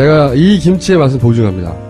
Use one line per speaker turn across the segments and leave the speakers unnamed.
제가 이 김치의 맛을 보증합니다.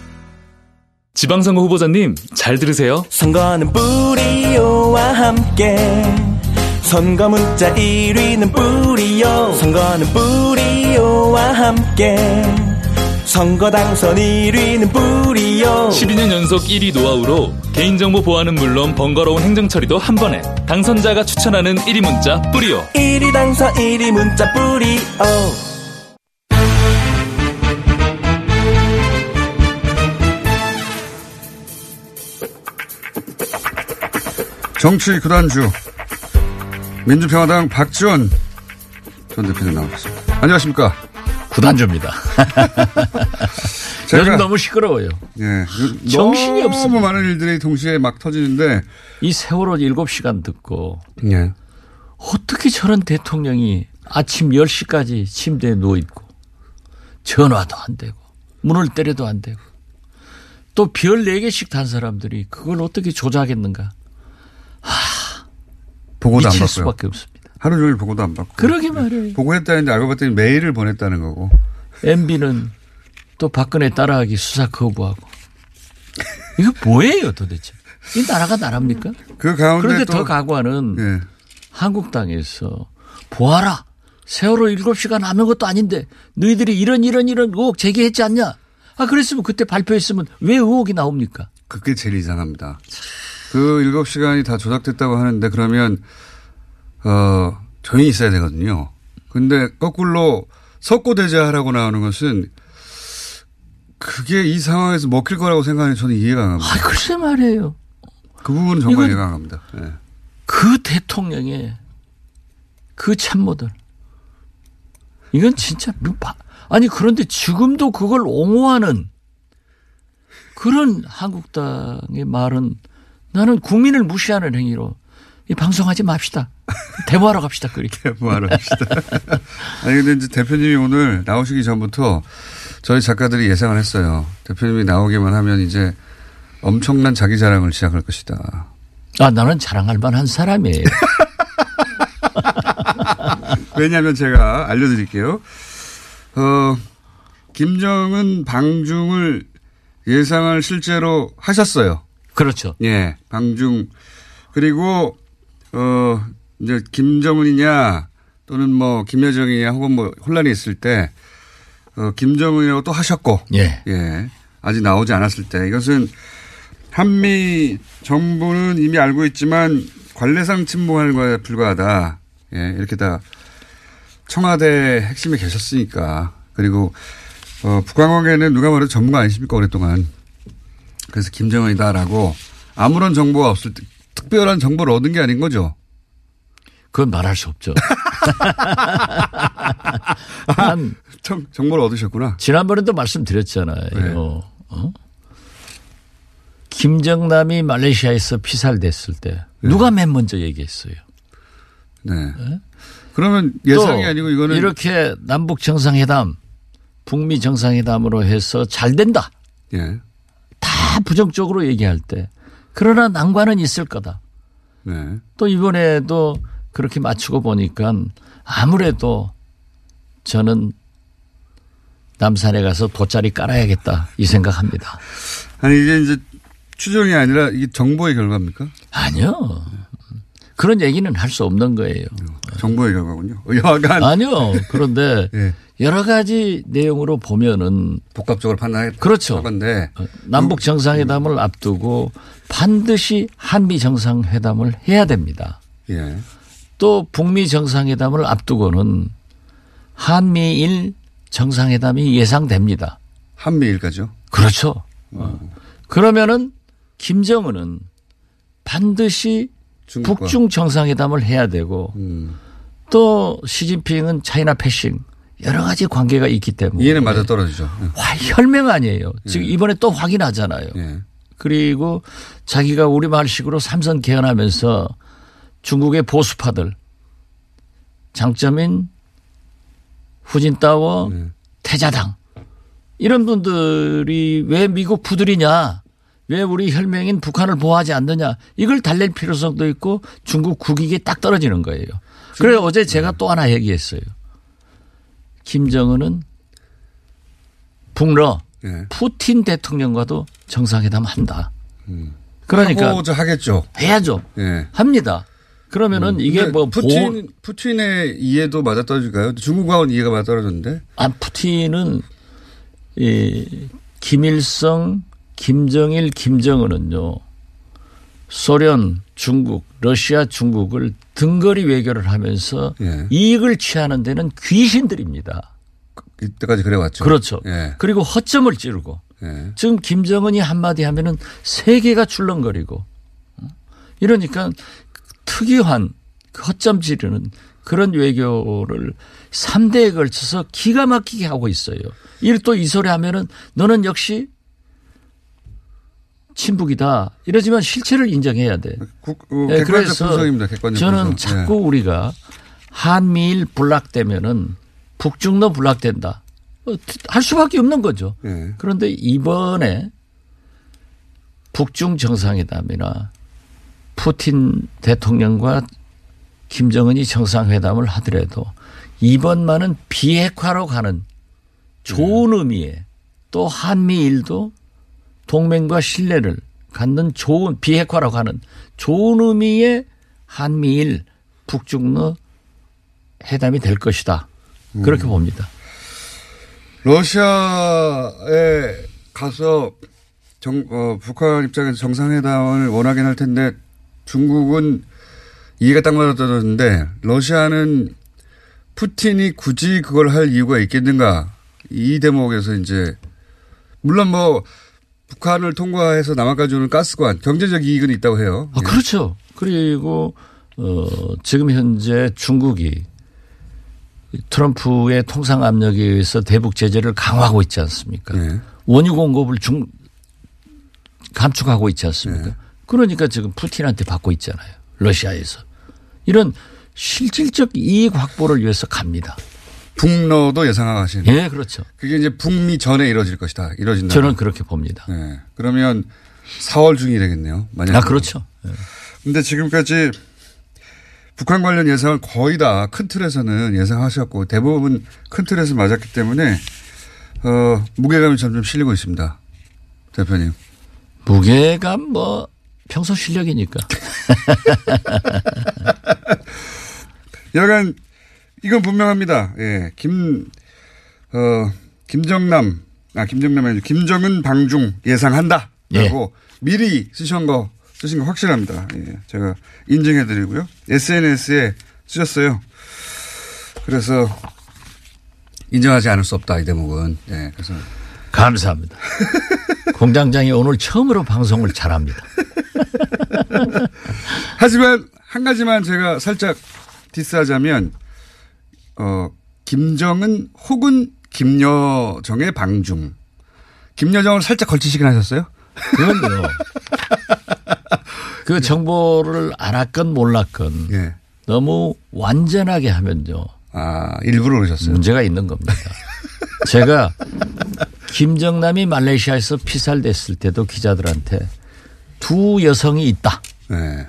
지방선거 후보자님 잘 들으세요.
선거는 뿌리오와 함께. 선거 문자 1위는 뿌리오. 선거는 뿌리오와 함께. 선거 당선 1위는 뿌리오.
12년 연속 1위 노하우로 개인정보 보안은 물론 번거로운 행정처리도 한 번에. 당선자가 추천하는 1위 문자 뿌리오.
1위 당선 1위 문자 뿌리오
정치 구단주 민주평화당 박지원 전 대표님 나오셨습니다. 안녕하십니까?
구단주입니다. 요즘 너무 시끄러워요.
예,
정신이
너무
없습니다.
많은 일들이 동시에 막 터지는데
이 세월호 7시간 듣고
예.
어떻게 저런 대통령이 아침 10시까지 침대에 누워 있고 전화도 안 되고 문을 때려도 안 되고 또 별 4개씩 탄 사람들이 그걸 어떻게 조작했는가.
보고도 안 받고요.
수밖에 없습니다.
하루 종일 보고도 안 받고.
그러게 말이에요.
보고했다는데 알고 봤더니 메일을 보냈다는 거고.
MB는 또 박근혜 따라하기 수사 거부하고. 이거 뭐예요 도대체? 이 나라가 나랍니까?
그 가운데
그런데
또-
더 각오하는
예.
한국당에서 보아라 세월호 7시간 하는 것도 아닌데 너희들이 이런 이런 이런 의혹 제기했지 않냐? 아 그랬으면 그때 발표했으면 왜 의혹이 나옵니까?
그게 제일 이상합니다. 그 일곱 시간이 다 조작됐다고 하는데 그러면 어 조용히 있어야 되거든요. 근데 거꾸로 석고대자하라고 나오는 것은 그게 이 상황에서 먹힐 거라고 생각하는 저는 이해가 안 갑니다.
아 글쎄 말이에요.
그 부분은 정말 이해가 안 갑니다. 예.
그 대통령의 그 참모들 이건 진짜 뭐 바- 아니 그런데 지금도 그걸 옹호하는 그런 한국당의 말은 나는 국민을 무시하는 행위로 이 방송하지 맙시다. 대모하러 갑시다. 그렇게.
대모하러 갑시다. 아니 근데 이제 대표님이 오늘 나오시기 전부터 저희 작가들이 예상을 했어요. 대표님이 나오기만 하면 이제 엄청난 자기 자랑을 시작할 것이다.
아 나는 자랑할 만한 사람이에요.
왜냐하면 제가 알려드릴게요. 어, 김정은 방중을 예상을 실제로 하셨어요.
그렇죠.
예, 방중. 그리고, 어, 이제 김정은이냐 또는 뭐 김여정이냐 혹은 뭐 혼란이 있을 때, 어, 김정은이라고 또 하셨고.
예.
예. 아직 나오지 않았을 때. 이것은 한미 정부는 이미 알고 있지만 관례상 침묵하는 거에 불과하다. 예, 이렇게 다 청와대 핵심에 계셨으니까. 그리고, 어, 북한 관계는 누가 말해도 전문가 아니십니까, 오랫동안. 그래서 김정은이다라고 아무런 정보가 없을 때 특별한 정보를 얻은 게 아닌 거죠.
그건 말할 수 없죠. 한
정, 정보를 얻으셨구나.
지난번에도 말씀드렸잖아요.
네.
어? 김정남이 말레이시아에서 피살됐을 때 누가 맨 먼저 얘기했어요?
네. 그러면 예상이
또
아니고 이거는
이렇게 남북 정상회담 북미 정상회담으로 해서 잘 된다.
예.
다 부정적으로 얘기할 때 그러나 난관은 있을 거다.
네.
또 이번에도 그렇게 맞추고 보니까 아무래도 저는 남산에 가서 돗자리 깔아야겠다 이 생각합니다.
아니 이게 이제 추정이 아니라 이게 정보의 결과입니까?
아니요. 그런 얘기는 할 수 없는 거예요.
정보의 결과군요. 여하간
아니요. 그런데
예.
여러 가지 내용으로 보면은
복합적으로 판단해
그렇죠.
건데
남북 정상회담을 앞두고 반드시 한미 정상회담을 해야 됩니다.
예.
또 북미 정상회담을 앞두고는 한미일 정상회담이 예상됩니다.
한미일까죠.
그렇죠. 어. 그러면은 김정은은 반드시
중국과.
북중 정상회담을 해야 되고
음.
또 시진핑은 차이나 패싱 여러 가지 관계가 있기 때문에
이해는 맞아 떨어지죠. 예.
와, 혈맹 아니에요. 지금 이번에 또 확인하잖아요.
예.
그리고 자기가 우리 말식으로 삼선 개헌하면서 중국의 보수파들 장점인 후진따워
네.
태자당 이런 분들이 왜 미국 부들이냐 왜 우리 혈맹인 북한을 보호하지 않느냐 이걸 달랠 필요성도 있고 중국 국익에 딱 떨어지는 거예요. 그래 어제 제가 또 하나 얘기했어요. 김정은은 북러
예.
푸틴 대통령과도 정상회담 한다. 그러니까
하고 저 하겠죠.
해야죠.
예.
합니다. 그러면은 이게
근데
뭐
푸틴
보-
푸틴의 이해도 맞아 떨어질까요? 중국하고는 이해가 맞아 떨어졌는데.
아, 푸틴은 이 김일성, 김정일, 김정은은요. 소련, 중국, 러시아, 중국을 등거리 외교를 하면서
예.
이익을 취하는 데는 귀신들입니다.
이때까지 그래 왔죠.
그렇죠.
예.
그리고 허점을 찌르고
예.
지금 김정은이 한마디 하면은 세계가 출렁거리고 어? 이러니까 특이한 그 허점 지르는 그런 외교를 3대에 걸쳐서 기가 막히게 하고 있어요. 이를 또 이 소리 하면은 너는 역시 친북이다. 이러지만 실체를 인정해야 돼.
국, 어,
예,
객관적 분석입니다.
저는
분석.
자꾸 우리가 한미일 불락되면은 북중도 불락된다. 어, 할 수밖에 없는 거죠.
예. 예.
그런데 이번에 북중 정상회담이나 푸틴 대통령과 김정은이 정상회담을 하더라도 이번만은 비핵화로 가는 좋은 의미의 또 한미일도 동맹과 신뢰를 갖는 좋은 비핵화로 가는 좋은 의미의 한미일 북중러 회담이 될 것이다. 그렇게 봅니다.
러시아에 가서 정, 어, 북한 입장에서 정상회담을 원하긴 할 텐데 중국은 이해가 딱 맞아 떨어졌는데 러시아는 푸틴이 굳이 그걸 할 이유가 있겠는가 이 대목에서 이제 물론 뭐 북한을 통과해서 남한까지 오는 가스관 경제적 이익은 있다고 해요.
아, 그렇죠. 그리고 어, 지금 현재 중국이 트럼프의 통상 압력에 의해서 대북 제재를 강화하고 있지 않습니까?
네.
원유 공급을 중 감축하고 있지 않습니까? 그러니까 지금 푸틴한테 받고 있잖아요. 러시아에서. 이런 실질적 이익 확보를 위해서 갑니다.
북러도 예상하시는.
예, 그렇죠.
그게 이제 북미 전에 이루어질 것이다. 이루어진다.
저는 그렇게 봅니다.
네. 그러면 4월 중이 되겠네요. 만약.
아, 그렇죠. 예.
근데 지금까지 북한 관련 예상은 거의 다 큰 틀에서는 예상하셨고 대부분 큰 틀에서 맞았기 때문에 어, 무게감이 점점 실리고 있습니다. 대표님.
무게감 뭐 평소 실력이니까.
여간 이건 분명합니다. 예. 김, 어, 김정남, 아, 김정남이 아니고 김정은 방중 예상한다. 라고 미리 쓰신 거, 쓰신 거 확실합니다. 예. 제가 인증해 드리고요. SNS에 쓰셨어요. 그래서 인정하지 않을 수 없다. 이 대목은. 예. 그래서
감사합니다. 공장장이 오늘 처음으로 방송을 잘합니다.
하지만 한 가지만 제가 살짝 디스하자면 어 김정은 혹은 김여정의 방중. 김여정을 살짝 걸치시긴 하셨어요?
그건요. 그 정보를 알았건 몰랐건
예.
너무 완전하게 하면요.
아 일부러 그러셨어요.
문제가 있는 겁니다. 제가 김정남이 말레이시아에서 피살됐을 때도 기자들한테 두 여성이 있다.
네.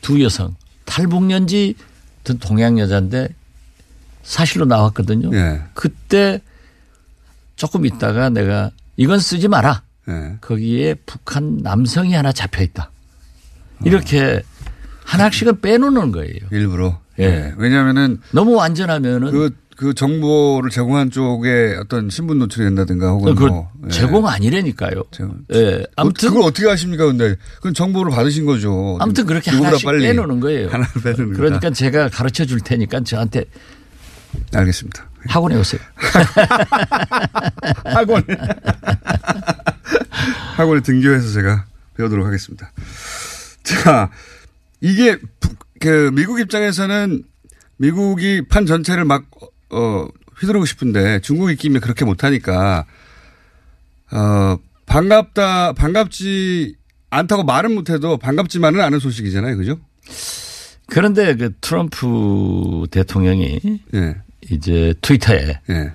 두 여성. 탈북년지 동양 여자인데 사실로 나왔거든요.
예.
그때 조금 있다가 내가 이건 쓰지 마라.
예.
거기에 북한 남성이 하나 잡혀 있다. 이렇게 하나씩은 빼놓는 거예요.
일부러.
예.
예. 왜냐하면은
너무 완전하면은
그, 그 정보를 제공한 쪽에 어떤 신분 노출이 된다든가 혹은
그
뭐. 예.
제공 아니라니까요. 예. 아무튼
그걸 어떻게 아십니까 근데 그건 정보를 받으신 거죠.
아무튼 그렇게 하나씩 빼놓는 거예요.
하나 빼놓는
그러니까. 제가 가르쳐 줄 테니까 저한테
알겠습니다.
학원에 오세요.
학원에 학원에 등교해서 제가 배우도록 하겠습니다. 자, 이게 부- 그 미국 입장에서는 미국이 판 전체를 막 어, 휘두르고 싶은데 중국 입김에 그렇게 못하니까 어 반갑다 반갑지 않다고 말은 못해도 반갑지만은 않은 소식이잖아요, 그죠?
그런데 그 트럼프 대통령이
예.
이제 트위터에
예.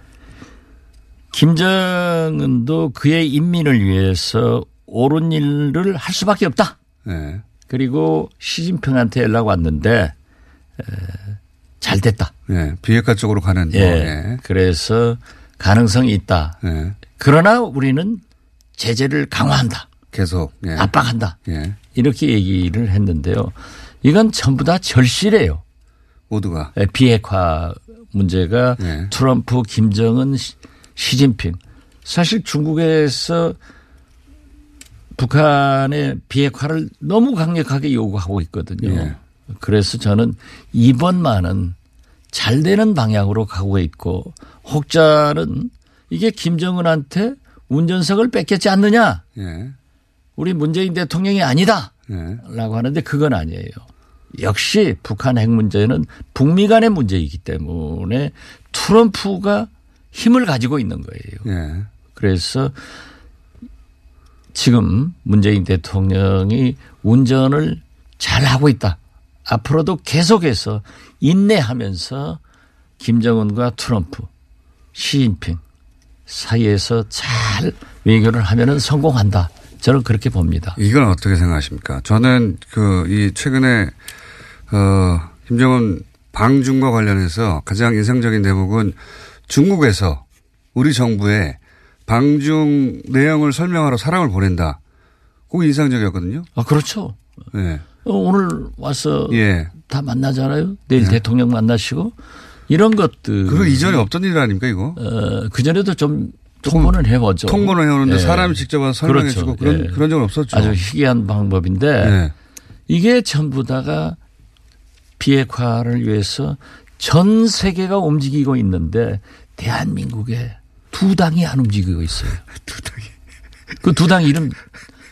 김정은도 그의 인민을 위해서 옳은 일을 할 수밖에 없다.
예.
그리고 시진핑한테 연락 왔는데 에, 잘 됐다.
예. 비핵화 쪽으로 가는
예.
뭐, 예.
그래서 가능성이 있다.
예.
그러나 우리는 제재를 강화한다.
계속 예.
압박한다.
예.
이렇게 얘기를 했는데요. 이건 전부 다 절실해요.
모두가
예, 비핵화 문제가
예.
트럼프, 김정은, 시- 시진핑. 사실 중국에서 북한의 비핵화를 너무 강력하게 요구하고 있거든요.
예.
그래서 저는 이번만은 잘 되는 방향으로 가고 있고 혹자는 이게 김정은한테 운전석을 뺏겼지 않느냐.
예.
우리 문재인 대통령이 아니다.
예.
라고 하는데 그건 아니에요. 역시 북한 핵 문제는 북미 간의 문제이기 때문에 트럼프가 힘을 가지고 있는 거예요.
예.
그래서 지금 문재인 대통령이 운전을 잘 하고 있다. 앞으로도 계속해서 인내하면서 김정은과 트럼프, 시진핑 사이에서 잘 외교를 하면은 성공한다. 저는 그렇게 봅니다.
이건 어떻게 생각하십니까? 저는 그 이 최근에 어 김정은 방중과 관련해서 가장 인상적인 대목은 중국에서 우리 정부에 방중 내용을 설명하러 사람을 보낸다. 그거 인상적이었거든요.
아 그렇죠.
네.
어, 오늘 와서
예.
다 만나잖아요. 내일
네.
대통령 만나시고 이런 것들.
그거 이전에 없던 일 아닙니까 이거?
어, 그 전에도 좀 통보는 해보죠.
통보는 해오는데
예.
사람이 직접 와서 설명해주고
그렇죠.
그런
예.
그런 적은 없었죠.
아주 희귀한 방법인데
예.
이게 전부 다가 비핵화를 위해서 전 세계가 움직이고 있는데 대한민국에 두 당이 안 움직이고 있어요.
두 당이.
그 두 당 이름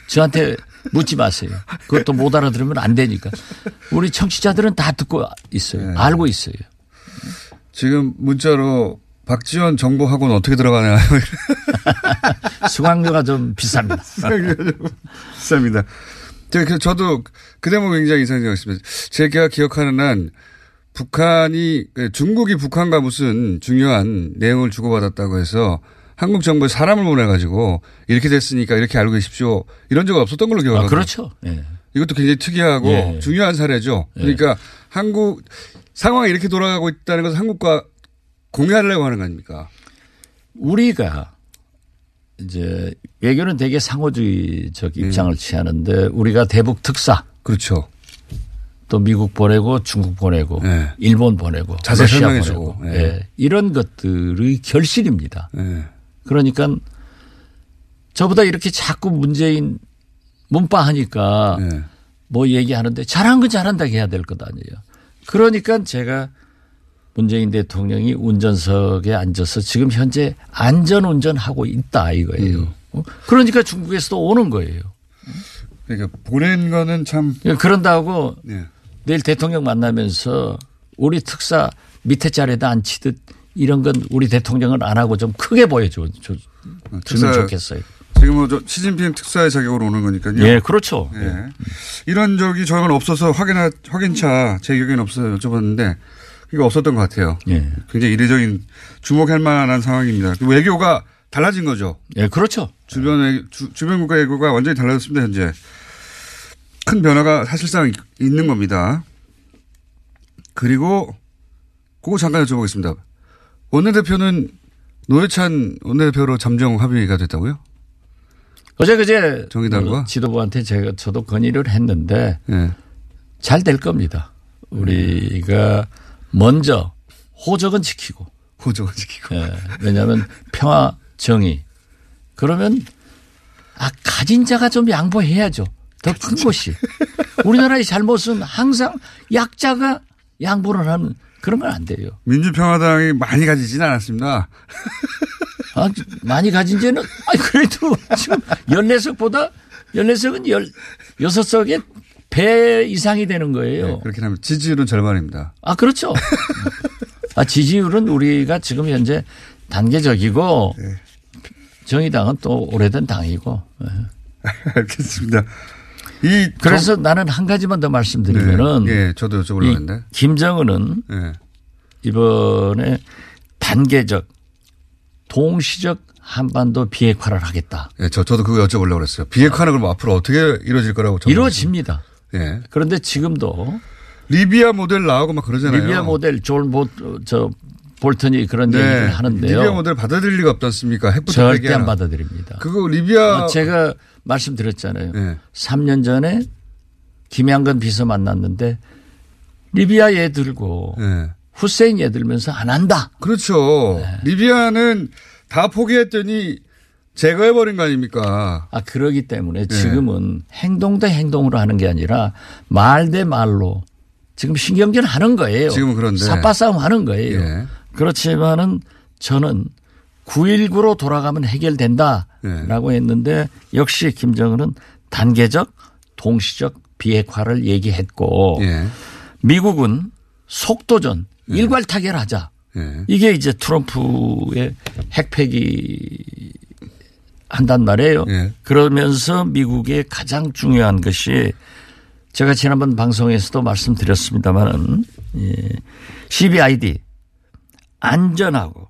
저한테 묻지 마세요. 그것도 못 알아들으면 안 되니까. 우리 청취자들은 다 듣고 있어요.
네.
알고 있어요.
지금 문자로 박지원 정보학원 어떻게 들어가냐.
수강료가 좀 비쌉니다.
비쌉니다. 제가 그- 저도 그 대목 굉장히 인상적이었습니다. 제가 기억하는 한 북한이 그 중국이 북한과 무슨 중요한 내용을 주고받았다고 해서 한국 정부에 사람을 보내가지고 이렇게 됐으니까 이렇게 알고 계십시오. 이런 적은 없었던 걸로
아,
기억하거든요.
그렇죠. 예.
이것도 굉장히 특이하고
예.
중요한 사례죠. 그러니까 한국 상황이 이렇게 돌아가고 있다는 것을 한국과 공유하려고 하는 거 아닙니까?
우리가 이제 외교는 되게 상호주의적 입장을 취하는데 우리가 대북 특사
그렇죠.
또 미국 보내고 중국 보내고
네.
일본 보내고
자세히
러시아
설명해 주고. 네.
예. 이런 것들의 결실입니다.
예.
그러니까 저보다 이렇게 자꾸 문재인 문파하니까
예.
뭐 얘기하는데 잘한 건 잘한다고 해야 될 것 아니에요. 그러니까 제가 문재인 대통령이 운전석에 앉아서 지금 현재 안전 운전하고 있다 이거예요. 어? 그러니까 중국에서도 오는 거예요.
그러니까 보낸 거는 참
그런다고
예.
내일 대통령 만나면서 우리 특사 밑에 자리에다 앉히듯 이런 건 우리 대통령은 안 하고 좀 크게 보여줘 줘- 주면 좋겠어요.
지금 뭐저 시진핑 특사의 자격으로 오는 거니까요.
예, 그렇죠.
예. 이런 적이 저는 없어서 확인하, 확인차 제 기억에는 없어서 여쭤봤는데 이거 없었던 것 같아요.
예.
굉장히 이례적인 주목할 만한 상황입니다. 그 외교가 달라진 거죠.
예, 그렇죠.
주변 외 주, 주변 국가 외교가 완전히 달라졌습니다. 현재 큰 변화가 사실상 있- 있는 겁니다. 그리고 그거 잠깐 여쭤보겠습니다. 원내대표는 노회찬 원내대표로 잠정 합의가 됐다고요?
어제 그제
정의당과?
어, 지도부한테 제가 저도 건의를 했는데
예.
잘될 겁니다. 우리가 먼저 호적은 지키고
호적은 지키고
예, 왜냐하면 평화 정의 그러면 아 가진 자가 좀 양보해야죠. 더큰 것이 우리나라의 잘못은 항상 약자가 양보를 하는 그런 건 안 돼요.
민주평화당이 많이 가지진 않았습니다.
아, 많이 가진 지는, 아 그래도 지금 14석보다 14석은 16석의 배 이상이 되는 거예요.
네, 그렇게 하면 지지율은 절반입니다.
아, 그렇죠. 아, 지지율은 우리가 지금 현재 단계적이고
네.
정의당은 또 오래된 당이고. 예.
알겠습니다. 이
그래서 나는 한 가지만 더 말씀드리면은
네, 예, 저도 했는데.
김정은은
예.
이번에 단계적 동시적 한반도 비핵화를 하겠다.
예, 저, 저도 그거 여쭤보려고 그랬어요. 비핵화는 그럼 앞으로 어떻게 이루어질 거라고.
이루어집니다.
예.
그런데 지금도
리비아 모델 나오고 막 그러잖아요.
리비아 모델 졸 보, 저 볼턴이 그런
네.
얘기를 하는데요.
리비아 모델 받아들일 리가 없지 않습니까? 핵부터
절대. 안 받아들입니다.
그거 리비아.
어, 제가 말씀드렸잖아요.
네.
3년 김양근 비서 만났는데 리비아 얘 들고
네.
후세인 얘 들면서 안 한다.
그렇죠.
네.
리비아는 다 포기했더니 제거해버린 거 아닙니까?
아 그러기 때문에
네.
지금은 행동 대 행동으로 하는 게 아니라 말 대 말로 지금 신경전 하는 거예요.
지금은 그런데.
삿바싸움 하는 거예요.
예.
그렇지만은 저는 9.19로 돌아가면 해결된다라고
네.
했는데 역시 김정은은 단계적 동시적 비핵화를 얘기했고
예.
미국은 속도전 일괄 타결하자.
예.
이게 이제 트럼프의 핵폐기 한단 말이에요.
예.
그러면서 미국의 가장 중요한 것이 제가 지난번 방송에서도 말씀드렸습니다만은 예, CBID 안전하고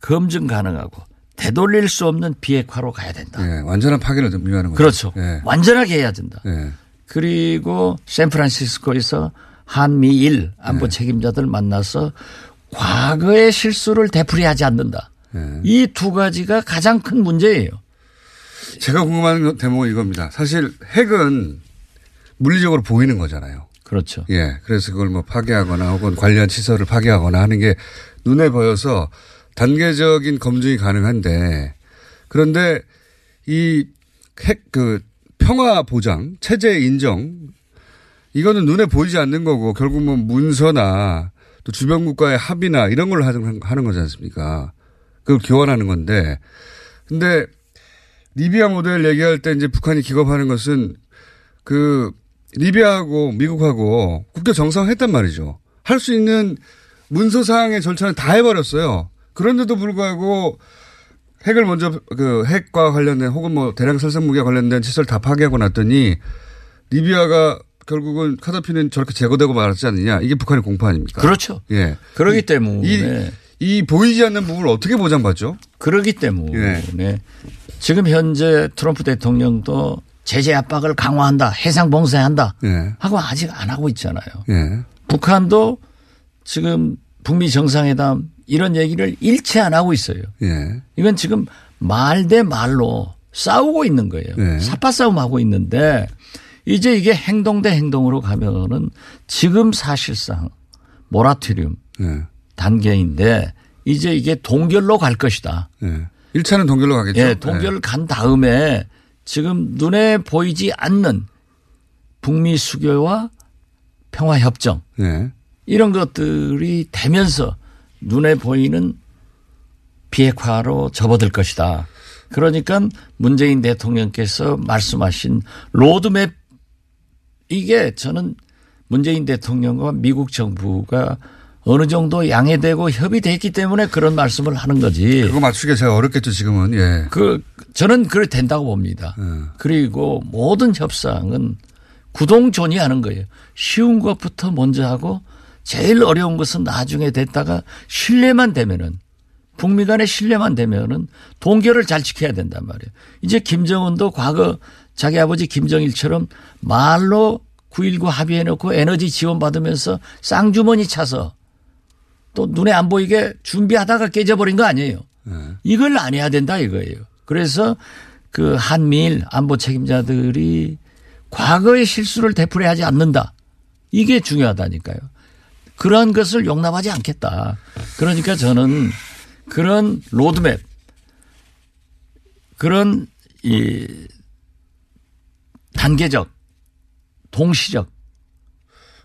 검증 가능하고 되돌릴 수 없는 비핵화로 가야 된다.
예. 완전한 파괴를 좀 의미하는 거죠.
그렇죠.
예.
완전하게 해야 된다.
예.
그리고 샌프란시스코에서 한미일 안보
네.
책임자들 만나서 과거의 실수를 되풀이하지 않는다.
예.
이두 가지가 가장 큰 문제예요.
제가 궁금한 대목은 이겁니다. 사실 핵은 물리적으로 보이는 거잖아요.
그렇죠.
예. 그래서 그걸 뭐 파괴하거나 혹은 관련 시설을 파괴하거나 하는 게 눈에 보여서 단계적인 검증이 가능한데 그런데 이 핵, 그 평화 보장, 체제 인정 이거는 눈에 보이지 않는 거고 결국 뭐 문서나 또 주변 국가의 합의나 이런 걸로 하는 하는 거지 않습니까? 그걸 교환하는 건데 근데 리비아 모델 얘기할 때 이제 북한이 기겁하는 것은 그 리비아하고 미국하고 국교 정상했단 말이죠. 할 수 있는 문서사항의 절차는 다 해버렸어요. 그런데도 불구하고 핵을 먼저 그 핵과 관련된 혹은 뭐 대량 살상 무기와 관련된 시설 다 파괴하고 났더니 리비아가 결국은 카다피는 저렇게 제거되고 말았지 않느냐 이게 북한의 공포 아닙니까?
그렇죠.
예.
그러기
이-
때문에
이, 이 보이지 않는 부분을 어떻게 보장받죠?
그러기 때문에
예.
지금 현재 트럼프 대통령도 제재 압박을 강화한다, 해상 봉쇄한다
예.
하고 아직 안 하고 있잖아요.
예.
북한도 지금 북미 정상회담 이런 얘기를 일체 안 하고 있어요.
예.
이건 지금 말 대 말로 싸우고 있는 거예요.
네.
삿바 싸움 하고 있는데 이제 이게 행동 대 행동으로 가면은 지금 사실상 모라토리움
예.
단계인데 이제 이게 동결로 갈 것이다.
예. 1차는 동결로 가겠죠.
예, 동결 간 다음에 지금 눈에 보이지 않는 북미 수교와 평화 협정
예.
이런 것들이 되면서 눈에 보이는 비핵화로 접어들 것이다. 그러니까 문재인 대통령께서 말씀하신 로드맵 이게 저는 문재인 대통령과 미국 정부가 어느 정도 양해되고 협의됐기 때문에 그런 말씀을 하는 거지.
그거 맞추기가 제가 어렵겠죠, 지금은. 예.
그 저는 그래 된다고 봅니다. 그리고 모든 협상은 구동존이 하는 거예요. 쉬운 것부터 먼저 하고 제일 어려운 것은 나중에 됐다가 신뢰만 되면은 북미 간의 신뢰만 되면은 동결을 잘 지켜야 된단 말이에요. 이제 김정은도 과거 자기 아버지 김정일처럼 말로 9.19 합의해놓고 에너지 지원 받으면서 쌍주머니 차서 또 눈에 안 보이게 준비하다가 깨져버린 거 아니에요. 이걸 안 해야 된다 이거예요. 그래서 그 한미일 안보 책임자들이 과거의 실수를 되풀이하지 않는다. 이게 중요하다니까요. 그러한 것을 용납하지 않겠다. 그러니까 저는 그런 로드맵, 그런 이 단계적, 동시적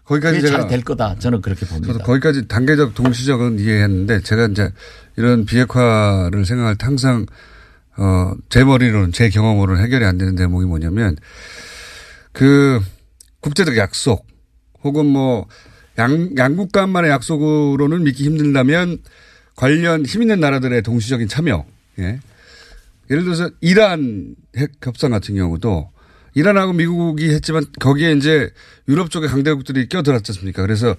거기까지 제가
잘 될 거다. 저는 그렇게 봅니다.
저도 거기까지 단계적 동시적은 이해했는데 제가 이제 이런 비핵화를 생각할 때 항상 어, 제 머리로는 제 경험으로는 해결이 안 되는 대목이 뭐냐면 그 국제적 약속 혹은 뭐 양, 양국 간만의 약속으로는 믿기 힘들다면 관련 힘 있는 나라들의 동시적인 참여. 예. 예를 들어서 이란 핵 협상 같은 경우도 이란하고 미국이 했지만 거기에 이제 유럽 쪽의 강대국들이 껴들었지 않습니까? 그래서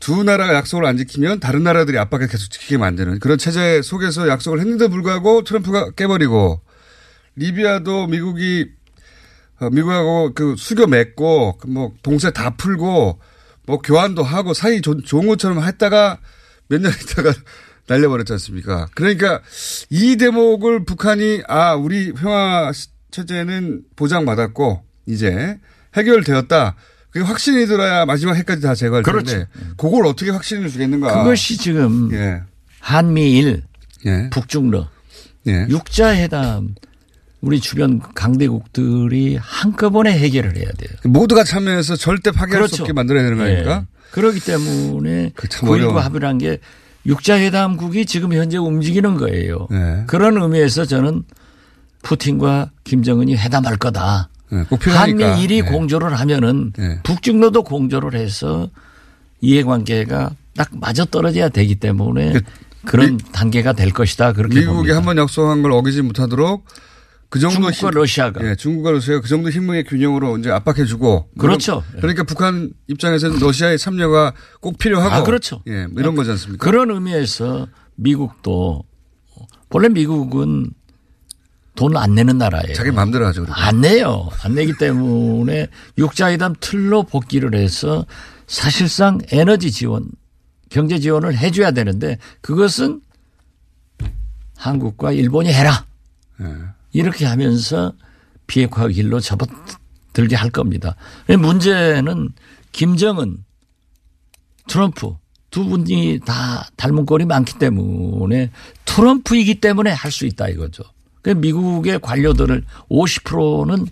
두 나라가 약속을 안 지키면 다른 나라들이 압박을 계속 지키게 만드는 그런 체제 속에서 약속을 했는데 불구하고 트럼프가 깨버리고 리비아도 미국이 어, 미국하고 그 수교 맺고 뭐 동세 다 풀고 뭐 교환도 하고 사이 좋, 좋은 것처럼 했다가 몇 년 있다가 날려버렸지 않습니까? 그러니까 이 대목을 북한이 아 우리 평화 체제는 보장받았고 이제 해결되었다. 그게 확신이 들어야 마지막 해까지 다 제거할
그렇죠.
텐데 그걸 어떻게 확신을 주겠는가?
그것이 지금
예.
한미일,
예.
북중러,
예.
육자회담 우리 주변 강대국들이 한꺼번에 해결을 해야 돼요.
모두가 참여해서 절대 파괴할 수 없게 만들어야 되는 거아닙니까?
예. 그렇기 때문에 참9.19
어려워.
합의란 게 육자회담국이 지금 현재 움직이는 거예요.
예.
그런 의미에서 저는 푸틴과 김정은이 회담할 거다.
필요하니까.
한미일이
예.
공조를 하면은
예.
북중로도 공조를 해서 이해관계가 딱 맞아 떨어져야 되기 때문에 그런 단계가 될 것이다. 그렇게
미국이. 한 번 약속한 걸 어기지 못하도록 그 정도
중국과 러시아가.
예, 중국과 러시아가 그 정도 힘의 균형으로 이제 압박해주고
그렇죠.
그런- 그러니까 북한 입장에서는 러시아의 참여가 꼭 필요하고
아, 그렇죠.
예, 뭐 이런 거지 않습니까?
그런 의미에서 미국도 원래 미국은 돈안 내는 나라예요.
자기 마음대로 하죠. 그리고.
안 내요. 안 내기 때문에 육자회담 틀로 복귀를 해서 사실상 에너지 지원, 경제 지원을 해줘야 되는데 그것은 한국과 일본이 해라.
예.
이렇게 하면서 비핵화 길로 접어들게 할 겁니다. 문제는 김정은, 트럼프 두 분이 다 닮은 꼴이 많기 때문에 트럼프이기 때문에 할 수 있다 이거죠. 그 미국의 관료들을 50%는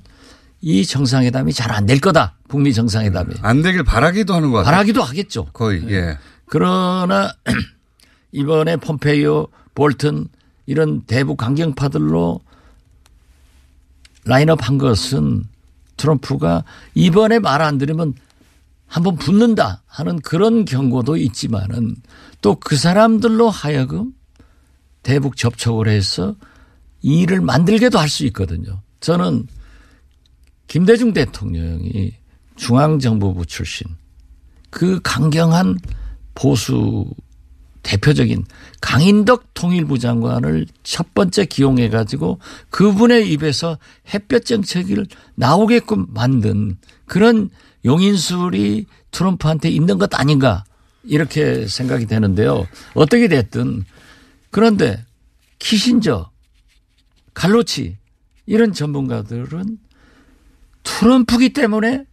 이 정상회담이 잘 안 될 거다. 북미 정상회담이.
안 되길 바라기도 하는 것 같아요.
바라기도 하겠죠.
거의 예.
그러나 이번에 폼페이오, 볼튼 이런 대북 강경파들로 라인업 한 것은 트럼프가 이번에 말 안 들으면 한번 붙는다 하는 그런 경고도 있지만은 또 그 사람들로 하여금 대북 접촉을 해서 일을 만들게도 할 수 있거든요. 저는 김대중 대통령이 중앙정보부 출신 그 강경한 보수 대표적인 강인덕 통일부 장관을 첫 번째 기용해 가지고 그분의 입에서 햇볕 정책을 나오게끔 만든 그런 용인술이 트럼프한테 있는 것 아닌가 이렇게 생각이 되는데요. 어떻게 됐든 그런데 키신저, 갈로치 이런 전문가들은 트럼프기 때문에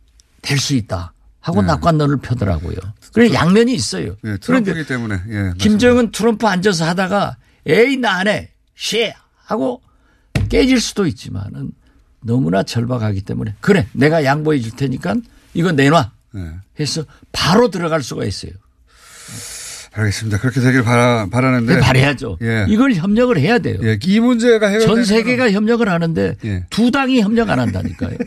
될 수 있다 하고 낙관론을 펴더라고요. 그래 양면이 있어요.
예,
그런데
트럼프기 때문에 예.
김정은 트럼프 앉아서 하다가 에이 나 안 해. 쉐 하고 깨질 수도 있지만은 너무나 절박하기 때문에 그래 내가 양보해 줄 테니까 이거 내놔
예.
해서 바로 들어갈 수가 있어요.
알겠습니다. 그렇게 되길 바라, 바라는데.
네, 바래야죠.
예.
이걸 협력을 해야 돼요.
예, 이 문제가 해결
전 세계가 협력을 하는데
예.
두 당이 협력 안 한다니까요.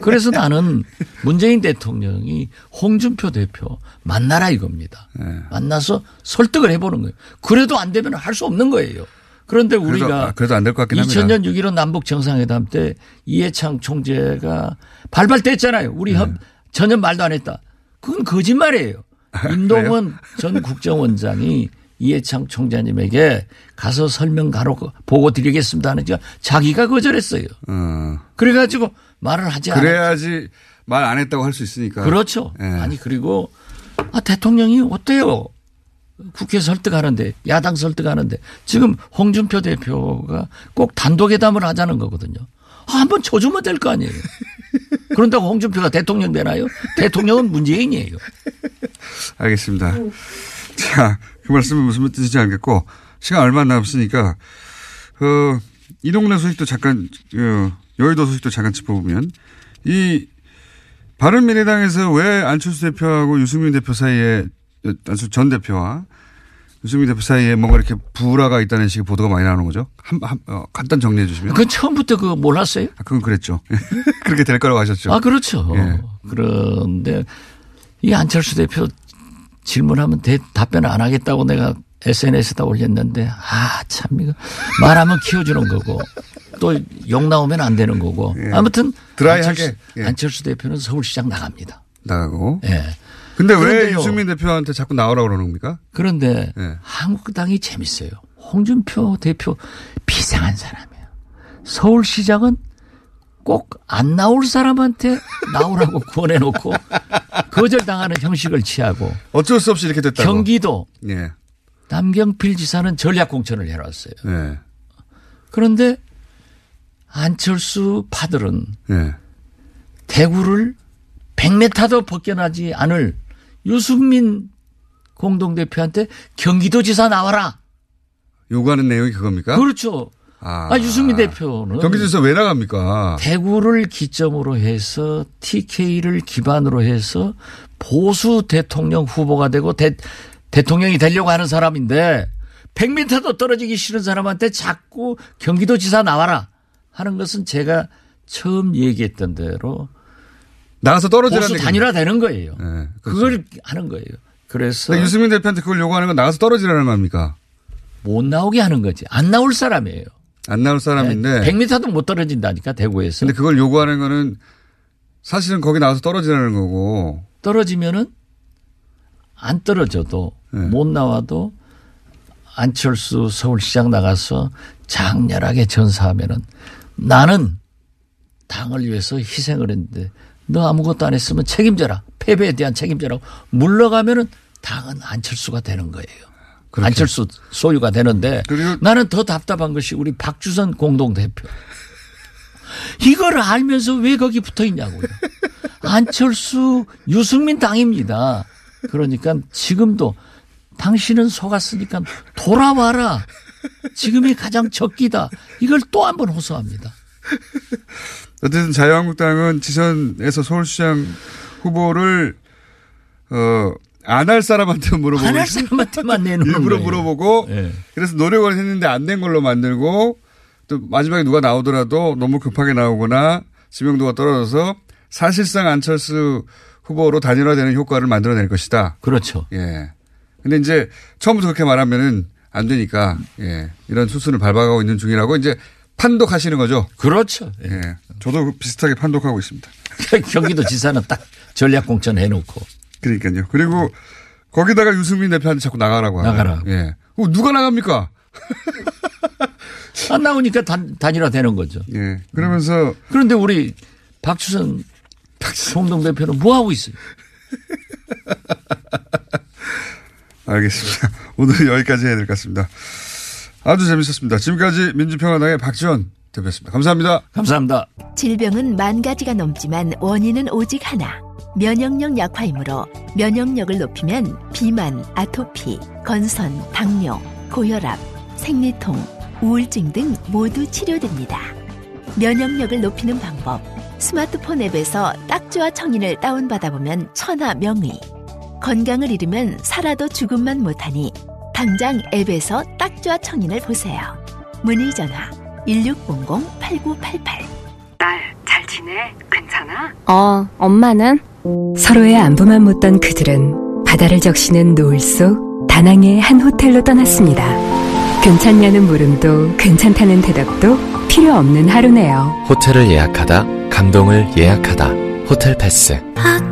그래서 나는 문재인 대통령이 홍준표 대표 만나라 이겁니다.
예.
만나서 설득을 해보는 거예요. 그래도 안 되면 할 수 없는 거예요. 그런데 우리가
아, 그래도 안 될 것 같긴 합니다.
2000년 6.15 남북 정상회담 때 이해창 총재가 발발됐잖아요. 우리 협 전혀 말도 안 했다. 그건 거짓말이에요. 임동원 전 국정원장이 이해창 총장님에게 가서 설명 가로 보고 드리겠습니다 하니까 자기가 거절했어요.
어.
그래가지고 말을 하지 않았죠.
그래야지 말 안 했다고 할 수 있으니까.
그렇죠.
예.
아니 그리고 아 대통령이 어때요? 국회 설득하는데 야당 설득하는데 지금 홍준표 대표가 꼭 단독회담을 하자는 거거든요. 아, 한번 쳐주면 될 거 아니에요. 그런다고 홍준표가 대통령 되나요? 대통령은 문재인이에요.
알겠습니다. 자, 그 말씀은 무슨 뜻인지 알겠고, 시간 얼마 안 남았으니까, 그, 이 동네 소식도 잠깐, 어, 여의도 소식도 잠깐 짚어보면, 이, 바른미래당에서 왜 안철수 대표하고 유승민 대표 사이에, 안철수 전 대표와 유승민 대표 사이에 뭔가 이렇게 불화가 있다는 식의 보도가 많이 나오는 거죠? 한, 한, 어, 간단 정리해 주시면.
그건 처음부터 그거 몰랐어요?
아, 그건 그랬죠. 그렇게 될 거라고 하셨죠.
아, 그렇죠.
예.
그런데 이 안철수 대표 질문하면 대, 답변을 안 하겠다고 내가 SNS에다 올렸는데 아, 참 이거 말하면 키워주는 거고 또 욕 나오면 안 되는 거고
예.
아무튼
드라이하게.
안철수,
예.
안철수 대표는 서울시장 나갑니다.
나가고.
예.
근데 왜
그런데요.
유승민 대표한테 자꾸 나오라고 그러는 겁니까?
그런데
예.
한국당이 재밌어요. 홍준표 대표 비상한 사람이에요. 서울시장은 꼭 안 나올 사람한테 나오라고 권해놓고 거절당하는 형식을 취하고
어쩔 수 없이 이렇게 됐다고.
경기도
예.
남경필 지사는 전략 공천을 해놨어요.
예.
그런데 안철수 파들은
예.
대구를 100m도 벗겨나지 않을 유승민 공동대표한테 경기도지사 나와라.
요구하는 내용이 그겁니까?
그렇죠.
아,
아, 유승민 대표는
경기도에서 왜 나갑니까?
대구를 기점으로 해서 TK를 기반으로 해서 보수 대통령 후보가 되고 대, 대통령이 되려고 하는 사람인데 100m도 떨어지기 싫은 사람한테 자꾸 경기도지사 나와라 하는 것은 제가 처음 얘기했던 대로
나가서 떨어지라는
보수
얘기입니다.
단일화 되는 거예요.
예, 그렇죠.
그걸 하는 거예요. 그래서
근데 유승민 대표한테 그걸 요구하는 건 나가서 떨어지라는 겁니까?
못 나오게 하는 거지. 안 나올 사람이에요.
안 나올 사람인데.
100m도 못 떨어진다니까 대구에서.
근데 그걸 요구하는 거는 사실은 거기 나가서 떨어지라는 거고.
떨어지면은 안 떨어져도
네.
못 나와도 안철수 서울시장 나가서 장렬하게 전사하면은 나는 당을 위해서 희생을 했는데 너 아무것도 안 했으면 책임져라. 패배에 대한 책임져라고 물러가면은 당은 안철수가 되는 거예요.
그렇게.
안철수 소유가 되는데 나는 더 답답한 것이 우리 박주선 공동대표. 이걸 알면서 왜 거기 붙어 있냐고요. 안철수 유승민 당입니다. 그러니까 지금도 당신은 속았으니까 돌아와라. 지금이 가장 적기다. 이걸 또 한 번 호소합니다.
어쨌든 자유한국당은 지선에서 서울시장 후보를 어, 안 할 사람한테 물어보고
안 할. 사람한테만 내놓는
일부러
거예요.
물어보고
예.
그래서 노력을 했는데 안 된 걸로 만들고 또 마지막에 누가 나오더라도 너무 급하게 나오거나 지명도가 떨어져서 사실상 안철수 후보로 단일화되는 효과를 만들어낼 것이다.
그렇죠.
예. 근데 이제 처음부터 그렇게 말하면은 안 되니까 예. 이런 수순을 밟아가고 있는 중이라고 이제 판독하시는 거죠.
그렇죠.
예. 저도 비슷하게 판독하고 있습니다.
경기도 지사는 딱 전략 공천 해놓고
그러니까요. 그리고 거기다가 유승민 대표한테 자꾸 나가라고 하고.
나가라.
예. 어, 누가 나갑니까?
안 나오니까 단, 단일화 되는 거죠.
예. 그러면서
그런데 우리 박주선 공동대표는 뭐 하고 있어요?
알겠습니다. 오늘 여기까지 해야 될 것 같습니다. 아주 재밌었습니다. 지금까지 민주평화당의 박지원 대표였습니다. 감사합니다.
감사합니다.
질병은 만 가지가 넘지만 원인은 오직 하나. 면역력 약화이므로 면역력을 높이면 비만, 아토피, 건선, 당뇨, 고혈압, 생리통, 우울증 등 모두 치료됩니다. 면역력을 높이는 방법. 스마트폰 앱에서 딱지와 청인을 다운받아 보면 천하 명의. 건강을 잃으면 살아도 죽음만 못하니 당장 앱에서 딱지와 청인을 보세요. 문의 전화 1600-8988
딸, 잘 지내? 괜찮아?
어, 엄마는?
서로의 안부만 묻던 그들은 바다를 적시는 노을 속 다낭의 한 호텔로 떠났습니다. 괜찮냐는 물음도 괜찮다는 대답도 필요 없는 하루네요.
호텔을 예약하다 감동을 예약하다 호텔 패스.
오빠,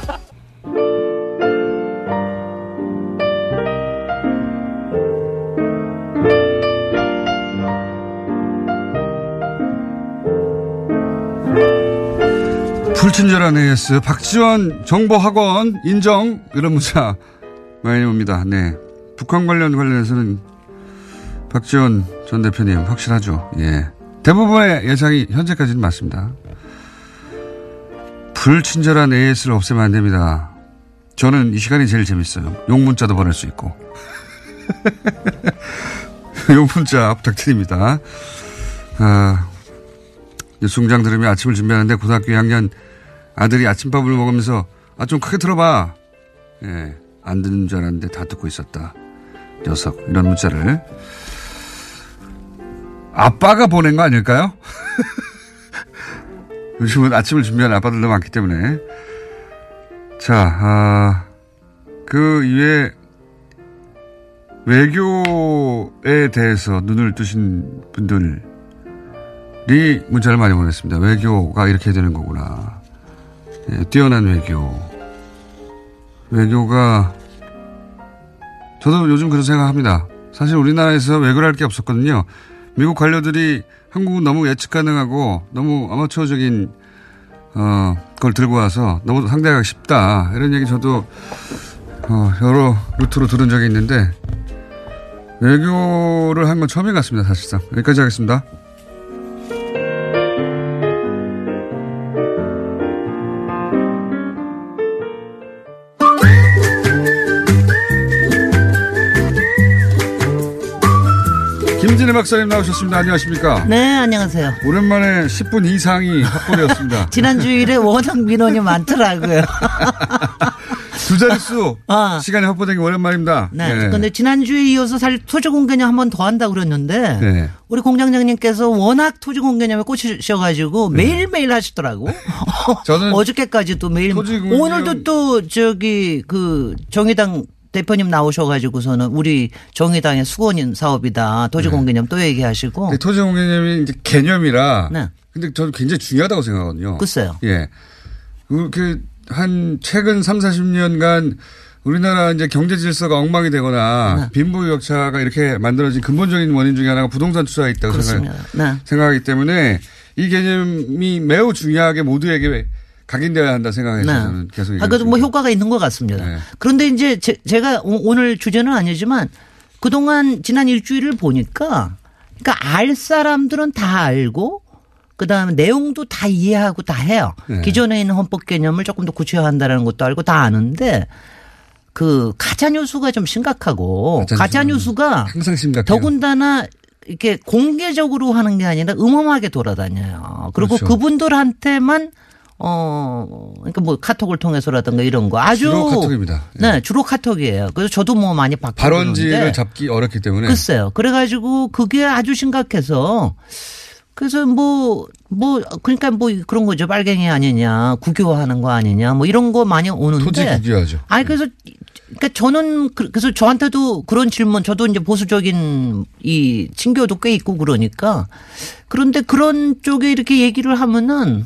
불친절한 AS 박지원 정보학원 인정 이런 문자 많이 옵니다. 네. 북한 관련 관련해서는 박지원 전 대표님 확실하죠. 예. 대부분의 예상이 현재까지는 맞습니다. 불친절한 AS를 없애면 안 됩니다. 저는 이 시간이 제일 재밌어요. 용 문자도 보낼 수 있고. 용 문자 부탁드립니다. 아, 뉴스공장 들으며 아침을 준비하는데 고등학교 2학년 아들이 아침밥을 먹으면서 아 좀 크게 들어봐. 예, 안 듣는 줄 알았는데 다 듣고 있었다. 녀석 이런 문자를 아빠가 보낸 거 아닐까요? 요즘은 아침을 준비하는 아빠들도 많기 때문에 자, 아, 그 이외에 외교에 대해서 눈을 뜨신 분들이 문자를 많이 보냈습니다. 외교가 이렇게 되는 거구나. 예, 뛰어난 외교. 외교가 저도 요즘 그런 생각합니다. 사실 우리나라에서 외교를 할 게 없었거든요. 미국 관료들이 한국은 너무 예측 가능하고 너무 아마추어적인 어, 걸 들고 와서 너무 상대하기 쉽다. 이런 얘기 저도 어, 여러 루트로 들은 적이 있는데 외교를 한 건 처음인 것 같습니다. 사실상 여기까지 하겠습니다. 박사님 나오셨습니다. 안녕하십니까?
네, 안녕하세요.
오랜만에 10분 이상이 확보되었습니다.
지난 주일에 워낙 민원이 많더라고요.
두 자릿수 시간이 확보된 게 오랜만입니다.
네. 네. 근데 지난주에 이어서 사실 토지 공개념 한 번 더 한다고 그랬는데 네. 우리 공장장님께서 워낙 토지 공개념에 꽂히셔가지고 네. 매일매일 하시더라고. 저는 어저께까지도 매일. 오늘도 또 저기 그 정의당 대표님 나오셔가지고서는 우리 정의당의 수건인 사업이다. 토지공개념 네. 또 얘기하시고.
토지공개념이 이제 개념이라. 네. 근데 저는 굉장히 중요하다고 생각하거든요.
글쎄요.
예. 그, 한 최근 3, 40년간 우리나라 이제 경제 질서가 엉망이 되거나 네. 빈부격차가 이렇게 만들어진 근본적인 원인 중에 하나가 부동산 투자에 있다고 생각, 네. 생각하기 때문에 이 개념이 매우 중요하게 모두에게 각인되어야 한다 생각해서 네. 저는 계속.
아, 그래도 뭐 효과가 있는 것 같습니다. 네. 그런데 이제 제, 제가 오늘 주제는 아니지만 그동안 지난 일주일을 보니까 그러니까 알 사람들은 다 알고 그다음에 내용도 다 이해하고 다 해요. 네. 기존에 있는 헌법 개념을 조금 더 구체화한다는 것도 알고 다 아는데 그 가짜 뉴스가 좀 심각하고 가짜 뉴스가
항상 심각해요.
더군다나 이렇게 공개적으로 하는 게 아니라 음험하게 돌아다녀요. 그리고 그렇죠. 그분들한테만 어, 그러니까 뭐 카톡을 통해서라든가 이런 거 아주
주로 카톡입니다.
네, 네 주로 카톡이에요. 그래서 저도 뭐 많이 받고
발언지를 잡기 어렵기 때문에
글쎄요. 그래가지고 그게 아주 심각해서 그래서 뭐, 뭐, 그러니까 뭐 그런 거죠. 빨갱이 아니냐, 국교하는 거 아니냐, 뭐 이런 거 많이 오는데.
토지 국교하죠.
아니, 그래서, 그러니까 저는 그, 그래서 저한테도 그런 질문, 저도 이제 보수적인 이 친교도 꽤 있고 그러니까. 그런데 그런 쪽에 이렇게 얘기를 하면은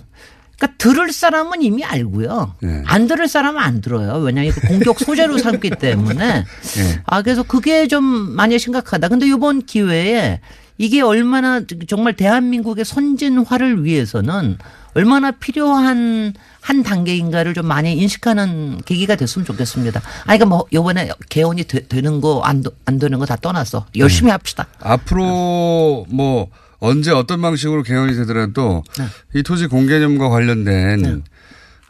그러니까 들을 사람은 이미 알고요. 네. 안 들을 사람은 안 들어요. 왜냐하면 공격 소재로 삼기 때문에. 네. 아 그래서 그게 좀 많이 심각하다. 근데 이번 기회에 이게 얼마나 정말 대한민국의 선진화를 위해서는 얼마나 필요한 한 단계인가를 좀 많이 인식하는 계기가 됐으면 좋겠습니다. 아니, 그러니까 뭐, 요번에 개헌이 되, 는 거, 안, 안 되는 거 다 떠나서 열심히 합시다.
앞으로 뭐 언제 어떤 방식으로 개헌이 되더라도
네.
이 토지 공개념과 관련된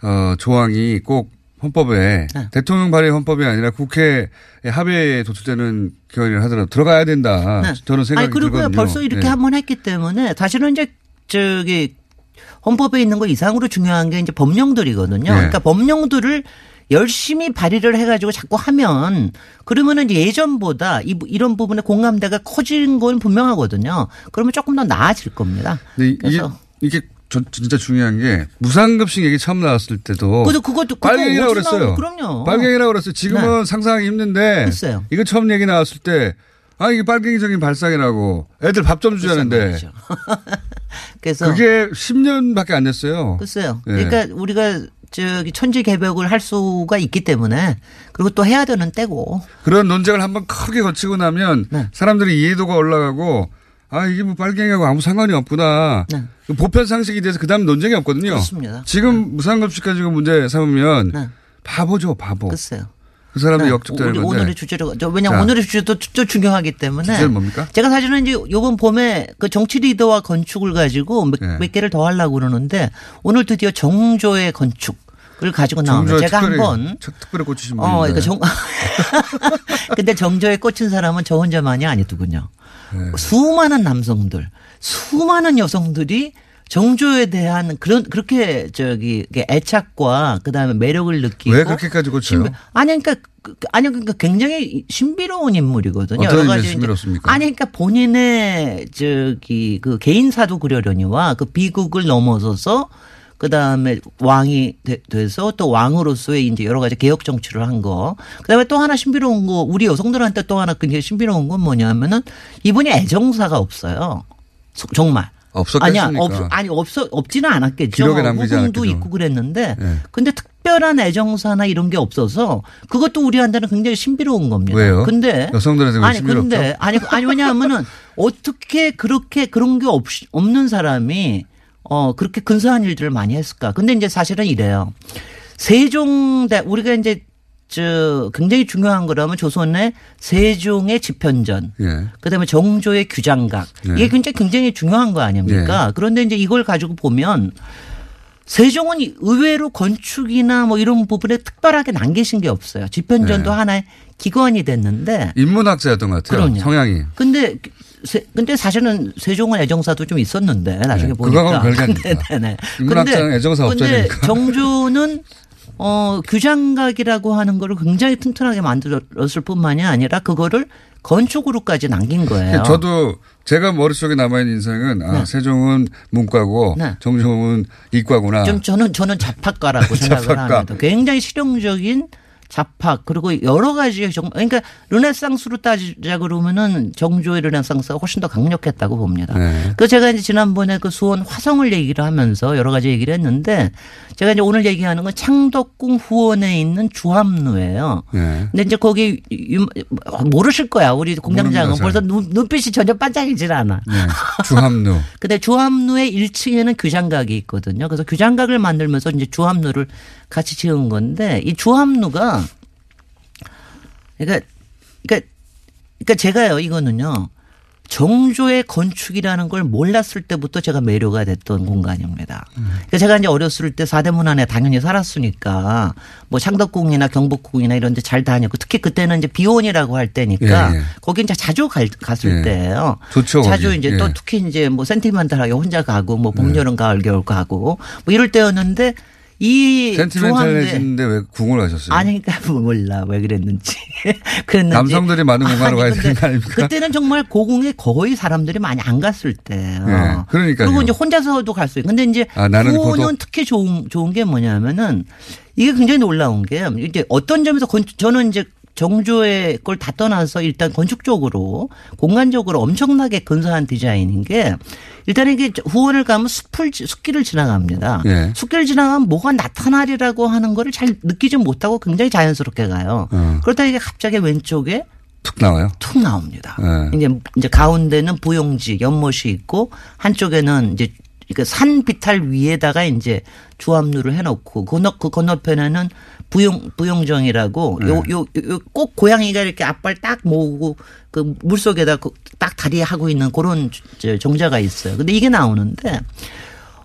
어, 조항이 꼭 헌법에
네.
대통령 발의 헌법이 아니라 국회 합의에 도출되는 개헌을 하더라도 들어가야 된다.
네.
저는 생각이
아니, 그리고
들거든요.
벌써 이렇게
네.
한번 했기 때문에 사실은 이제 저기 헌법에 있는 거 이상으로 중요한 게 이제 법령들이거든요.
네.
그러니까 법령들을 열심히 발의를 해가지고 자꾸 하면 그러면은 예전보다 이, 이런 부분에 공감대가 커지는 건 분명하거든요. 그러면 조금 더 나아질 겁니다.
이- 이게
그래서
이게 저- 진짜 중요한 게 무상급식 얘기 처음 나왔을 때도
그래도 그것도 그거
빨갱이라고 그랬어요.
그럼요.
빨갱이라고 그랬어요. 지금은
네.
상상하기 힘든데
글쎄요.
이거 처음 얘기 나왔을 때 아, 이게 빨갱이적인 발상이라고 애들 밥 좀 주자는데
그래서
그게 10년밖에 안 됐어요.
글쎄요.
예.
그러니까 우리가 저기 천지 개벽을 할 수가 있기 때문에 그리고 또 해야 되는 때고
그런 논쟁을 한번 크게 거치고 나면
네.
사람들이 이해도가 올라가고 아 이게 뭐 빨갱이하고 아무 상관이 없구나. 그 보편 상식에 대해서 그다음 논쟁이 없거든요.
네. 그렇습니다.
지금 무상급식 가지고 문제 삼으면
네.
바보죠 바보.
글쎄요.
그 사람이
네.
역적되는 건데.
오늘의 주제로 저 왜냐면
자.
오늘의 주제도 또 중요하기 때문에
주제는 뭡니까?
제가 사실은 이제 요번 봄에 그 정치 리더와 건축을 가지고 몇,
네.
몇 개를 더 하려고 그러는데 오늘 드디어 정조의 건축 을 가지고 나오면 제가
특별히,
한번
척- 특별히 꽂히신
어,
분인데.
그러니까 정 근데 정조에 꽂힌 사람은 저 혼자만이 아니더군요.
네.
수많은 남성들, 수많은 여성들이 정조에 대한 그런 그렇게 저기 애착과 그다음에 매력을 느끼고
왜 그렇게까지 꽂혀요?
신비- 아니 그러니까 그- 그- 아니 그러니까 굉장히 신비로운 인물이거든요.
어떤
여러 가지
신비롭습니까?
아니 그러니까 본인의 저기 그 개인사도 그려려니와 그 비극을 넘어서서 그 다음에 왕이 되, 돼서 또 왕으로서의 이제 여러 가지 개혁 정치를 한 거. 그 다음에 또 하나 신비로운 거, 우리 여성들한테 또 하나 굉장히 신비로운 건 뭐냐면은 이분이 애정사가 없어요. 소- 정말.
없었겠습니까?
아니야, 없, 아니, 없어, 없지는 않았겠죠.
기록에 남기지 않았겠죠.
있고 그랬는데.
네.
근데 특별한 애정사나 이런 게 없어서 그것도 우리한테는 굉장히 신비로운 겁니다.
왜요?
근데.
여성들한테 왜
아니,
신비롭죠?
근데, 아니, 아니, 왜냐하면은 어떻게 그렇게 그런 게 없, 없는 사람이 어, 그렇게 근사한 일들을 많이 했을까. 근데 이제 사실은 이래요. 세종대, 우리가 이제 저 굉장히 중요한 거라면 조선의 세종의 집현전,
예.
그다음에 정조의 규장각
네.
이게 굉장히 굉장히 중요한 거 아닙니까?
네.
그런데 이제 이걸 가지고 보면 세종은 의외로 건축이나 뭐 이런 부분에 특별하게 남기신 게 없어요. 집현전도
네.
하나의 기관이 됐는데
인문학자였던 것 같아요.
그럼요.
성향이.
근데 세, 근데 사실은 세종은 애정사도 좀 있었는데 나중에
네,
보니까.
그거하고는 별개 아닙니까?
네네.
인문학자는 애정사
근데
없자니까.
정조는 어 규장각이라고 하는 거를 굉장히 튼튼하게 만들었을 뿐만이 아니라 그거를 건축으로까지 남긴 거예요.
저도 제가 머릿속에 남아있는 인상은 아,
네.
세종은 문과고
네.
정종은 이과구나.
좀 저는 저는 잡학가라고 생각을. 합니다. 굉장히 실용적인 잡학 그리고 여러 가지 정 그러니까 르네상스로 따지자 그러면은 정조의 르네상스가 훨씬 더 강력했다고 봅니다.
네.
그 제가 이제 지난번에 그 수원 화성을 얘기를 하면서 여러 가지 얘기를 했는데 제가 이제 오늘 얘기하는 건 창덕궁 후원에 있는 주함루예요.
네.
근데 이제 거기 유- 모르실 거야. 우리 공장장은 벌써 눈, 눈빛이 전혀 반짝이질 않아.
네. 주함루.
근데 주함루의 1층에는 규장각이 있거든요. 그래서 규장각을 만들면서 이제 주함루를 같이 지은 건데 이 주함루가 그러니까 그러니까 그러니까 제가요 이거는요. 정조의 건축이라는 걸 몰랐을 때부터 제가 매료가 됐던 공간입니다. 그러니까 제가 이제 어렸을 때 사대문 안에 당연히 살았으니까 뭐 창덕궁이나 경복궁이나 이런 데 잘 다녔고 특히 그때는 이제 비원이라고 할 때니까
예, 예.
거기 이제 자주 갈, 갔을
예.
때예요.
좋죠,
자주
거기.
이제
예.
또 특히 이제 뭐 센티멘탈하게 혼자 가고 뭐
네.
봄, 여름, 가을, 겨울 가고 뭐 이럴 때였는데 이
센티멘탈해지는데 왜 궁을 가셨어요?
아니 그러니까 몰라 왜 그랬는지 그랬는지
남성들이 많은 공간으로 가야
아니,
되는
근데
거 아닙니까?
그때는 정말 고궁에 거의 사람들이 많이 안 갔을 때예요.
예, 그러니까요.
그리고 이제 혼자서도 갈 수 있고 근데 이제
아, 나는 고독.
특히 좋은 좋은 게 뭐냐면은 이게 굉장히 놀라운 게 이제 어떤 점에서 건, 저는 이제 정조의 걸 다 떠나서 일단 건축적으로 공간적으로 엄청나게 근사한 디자인인 게 일단 이게 후원을 가면 숲을 지- 숲길을 지나갑니다.
예.
숲길 지나가면 뭐가 나타나리라고 하는 거를 잘 느끼지 못하고 굉장히 자연스럽게 가요.
어.
그러다 이게 갑자기 왼쪽에
툭 나와요.
툭 나옵니다.
네.
이제 이제 가운데는 부용지 연못이 있고 한쪽에는 이제 그산 비탈 위에다가 이제 주암루를 해놓고 건너 그 건너편에는 부용 부용정이라고
네.
요요 요 꼭 고양이가 이렇게 앞발 딱 모으고 그 물속에다 그딱 다리 하고 있는 그런 저 정자가 있어요. 근데 이게 나오는데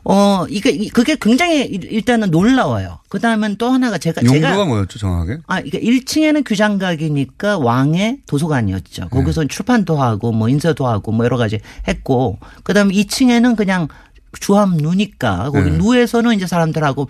어 이게 그게 굉장히 일- 일단은 놀라워요. 그다음엔 또 하나가 제가 제가
용도가 뭐였죠 정확하게?
아, 이게 1층에는 규장각이니까 왕의 도서관이었죠. 거기서 출판도 하고 뭐 인쇄도 하고 뭐 여러 가지 했고 그다음에 2층에는 그냥 주함 누니까 거기
네.
누에서는 이제 사람들하고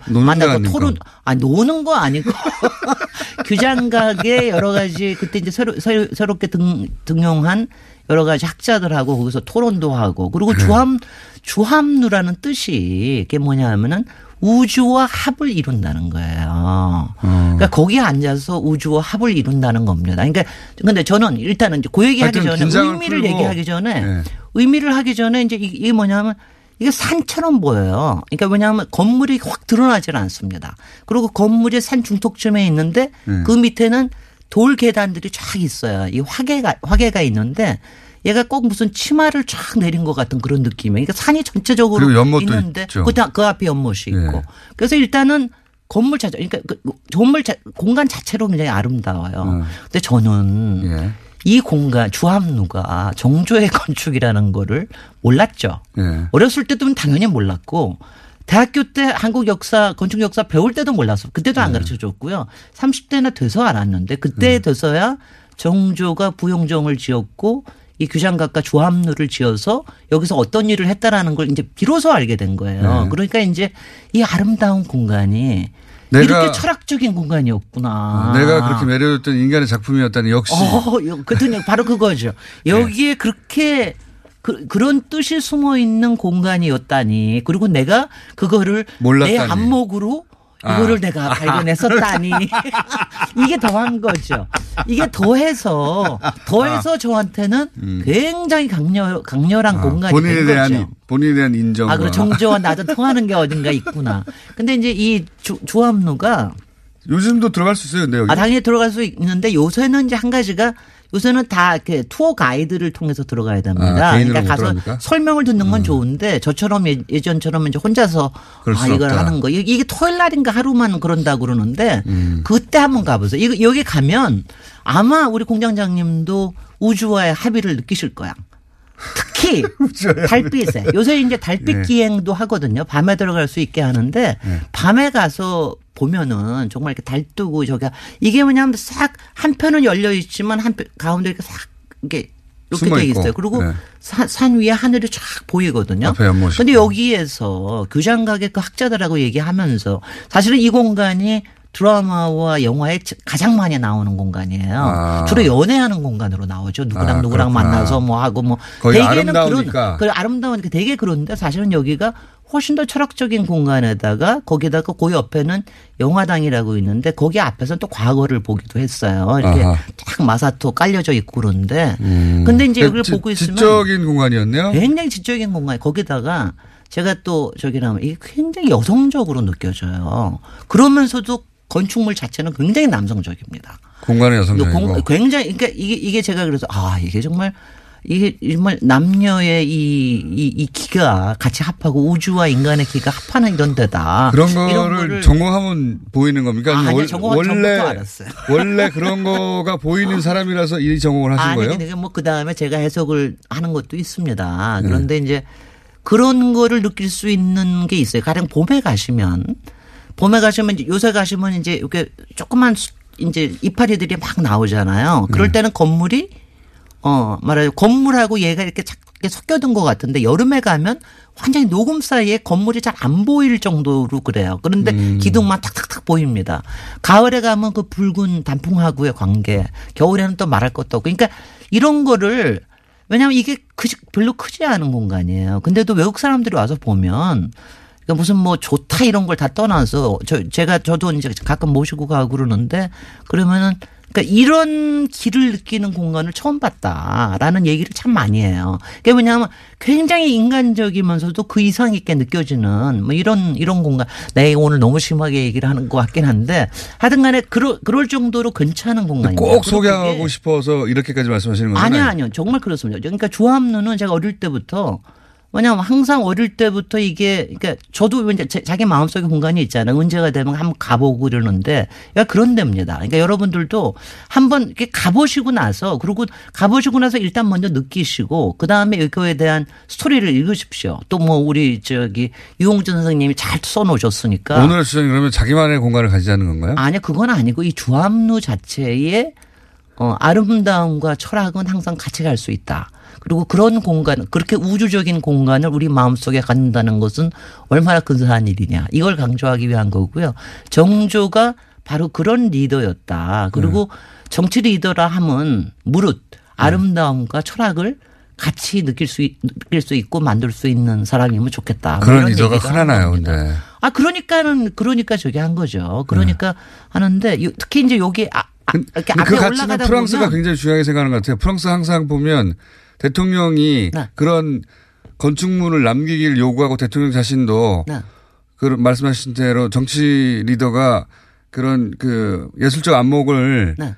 아닙니까?
토론 아 노는 거 아니고 규장각에 여러 가지 그때 이제 새로, 새로 새롭게 등 등용한 여러 가지 학자들하고 거기서 토론도 하고 그리고 주함 주함누라는 뜻이 이게 뭐냐면은 우주와 합을 이룬다는 거예요. 그러니까 거기에 앉아서 우주와 합을 이룬다는 겁니다. 그러니까 근데 저는 일단은 이제 그 얘기하기 전에 의미를
풀고.
얘기하기 전에
네.
의미를 하기 전에 이제 이게 이게 뭐냐면 이게 산처럼 보여요. 그러니까 왜냐하면 건물이 확 드러나질 않습니다. 그리고 건물이 산 중턱쯤에 있는데
네.
그 밑에는 돌 계단들이 쫙 있어요. 이 화계가 화계가 있는데 얘가 꼭 무슨 치마를 쫙 내린 것 같은 그런 느낌이에요. 그러니까 산이 전체적으로 있는데. 그, 다- 그 앞에 연못이 있고. 그래서 일단은 건물 자체, 그러니까 그 건물 자, 공간 자체로 굉장히 아름다워요. 근데 저는 이 공간 주함루가 정조의 건축이라는 거를 몰랐죠.
예.
어렸을 때도 당연히 몰랐고 대학교 때 한국 역사 건축 역사 배울 때도 몰랐어. 그때도 안 가르쳐 줬고요. 30대나 돼서 알았는데 그때 돼서야 정조가 부용정을 지었고 이 규장각과 조합루를 지어서 여기서 어떤 일을 했다라는 걸 이제 비로소 알게 된 거예요.
네.
그러니까 이제 이 아름다운 공간이 이렇게 철학적인 공간이었구나.
내가 그렇게 매료됐던 인간의 작품이었다니 역시
어, 요- 그랬더니 바로 그거죠. 여기에 그렇게 그, 그런 뜻이 숨어 있는 공간이었다니. 그리고 내가 그거를
몰랐다니.
내 안목으로
아.
이거를 내가 발견했었다니. 이게 더한 거죠. 이게 더해서 더해서 저한테는 굉장히 강렬 강렬한
아,
공간이
본인에
된
대한
거죠.
본인에 대한 인정과
아, 그리고 정조와 나도 통하는 게 어딘가 있구나. 근데 이제 이 주, 주함루가
요즘도 들어갈 수 있어요, 근데 여기.
아, 당연히 들어갈 수 있는데 요새는 이제 한 가지가 요새는 다 이렇게 투어 가이드를 통해서 들어가야 됩니다.
아,
그러니까 가서
들어갑니까? 음.
설명을 듣는 건 좋은데 저처럼 예- 예전처럼 이제 혼자서
아수
이걸
없다.
하는 거 이게 이게 토요일 날인가 하루만 그런다 그러는데
음.
그때 한번 가보세요. 여기 가면 아마 우리 공장장님도 우주와의 합의를 느끼실 거야. 특히 달빛에 요새 이제 달빛
네.
기행도 하거든요. 밤에 들어갈 수 있게 하는데 밤에 가서 보면은 정말 이렇게 달 뜨고 저기 이게 뭐냐면 싹 한편은 열려 있지만 한 편 가운데 이렇게 싹 이게 이렇게
숨어
돼
있고.
있어요. 그리고
네.
산, 산 위에 하늘이 쫙 보이거든요. 근데 여기에서 교장각의 그 학자들하고 얘기하면서 사실은 이 공간이 드라마와 영화에 가장 많이 나오는 공간이에요.
아.
주로 연애하는 공간으로 나오죠. 누구랑
아,
누구랑. 만나서 뭐 하고 뭐
거의
대개는
아름다우니까.
그런 그 아름다우니까 되게 그런데 사실은 여기가 훨씬 더 철학적인 공간에다가 거기다가 그 옆에는 영화당이라고 있는데 거기 앞에서는 또 과거를 보기도 했어요. 이렇게
아하.
딱 마사토 깔려져 있고 그런데
음.
근데 이제 여기를
지-
보고 있으면
지적인 공간이었네요.
굉장히 지적인 공간 거기다가 제가 또 저기라면 이게 굉장히 여성적으로 느껴져요. 그러면서도 건축물 자체는 굉장히 남성적입니다.
공간의 여성적이고.
공- 굉장히 그러니까 이게 이게 제가 그래서 아 이게 정말 이게 정말 남녀의 이, 이, 이 기가 같이 합하고 우주와 인간의 기가 합하는 이런 데다.
그런 거를 전공하면 보이는 겁니까?
아, 아니요.
월-
알았어요.
원래 그런 거가 보이는 사람이라서 이 전공을 하신
아니,
거예요?
근데 뭐그 다음에 제가 해석을 하는 것도 있습니다.
네.
그런데 이제 그런 거를 느낄 수 있는 게 있어요. 가령 봄에 가시면 봄에 가시면 이제 요새 가시면 이제 이렇게 조그만 수- 이제 이파리들이 막 나오잖아요. 그럴
네.
때는 건물이 어 말하자면 건물하고 얘가 이렇게 착 이렇게 섞여든 것 같은데 여름에 가면 완전히 녹음 사이에 건물이 잘 안 보일 정도로 그래요. 그런데
음.
기둥만 탁탁탁 보입니다. 가을에 가면 그 붉은 단풍하고의 관계, 겨울에는 또 말할 것도 없고, 그러니까 이런 거를 왜냐하면 이게 크지, 별로 크지 않은 공간이에요. 근데도 외국 사람들이 와서 보면 그러니까 무슨 뭐 좋다 이런 걸 다 떠나서 저 제가 저도 이제 가끔 모시고 가고 그러는데 그러면은 그러니까 이런 길을 느끼는 공간을 처음 봤다라는 얘기를 참 많이 해요. 그게 뭐냐면 굉장히 인간적이면서도 그 이상 있게 느껴지는 뭐 이런 이런 공간. 내가 오늘 너무 심하게 얘기를 하는 것 같긴 한데 하여튼 간에 그럴, 그럴 정도로 괜찮은 공간입니다.
꼭 소개하고 싶어서 이렇게까지 말씀하시는 거잖아요.
아니요, 아니요. 정말 그렇습니다. 그러니까 조합루는 제가 어릴 때부터 왜냐하면 항상 어릴 때부터 이게 그러니까 저도 이제 제- 자기 마음속에 공간이 있잖아요. 언제가 되면 한번 가보고 그러는데 야 그런 데입니다. 그러니까 여러분들도 한번 이렇게 가보시고 나서 그리고 가보시고 나서 일단 먼저 느끼시고 그 다음에 이거에 대한 스토리를 읽으십시오. 또 뭐 우리 저기 유홍준 선생님이 잘 써놓으셨으니까
오늘의 주장이 그러면 자기만의 공간을 가지자는 건가요?
아니요, 그건 아니고 이 주암루 자체의 어, 아름다움과 철학은 항상 같이 갈 수 있다. 그리고 그런 공간, 그렇게 우주적인 공간을 우리 마음속에 갖는다는 것은 얼마나 근사한 일이냐. 이걸 강조하기 위한 거고요. 정조가 바로 그런 리더였다. 그리고
네.
정치 리더라 함은 무릇 아름다움과 철학을 같이 느낄 수, 있- 느낄 수 있고 만들 수 있는 사람이면 좋겠다. 뭐
그런 리더가 흔하나요, 근데.
아 그러니까는 그러니까 저기 한 거죠. 그러니까 하는데 요- 특히 이제 여기 아, 아, 이렇게 앞에
그 가치는
올라가다
프랑스가
보면
굉장히 중요하게 생각하는 것 같아요. 프랑스 항상 보면 대통령이
네.
그런 건축물을 남기길 요구하고 대통령 자신도
네.
그 말씀하신 대로 정치 리더가 그런 그 예술적 안목을
네.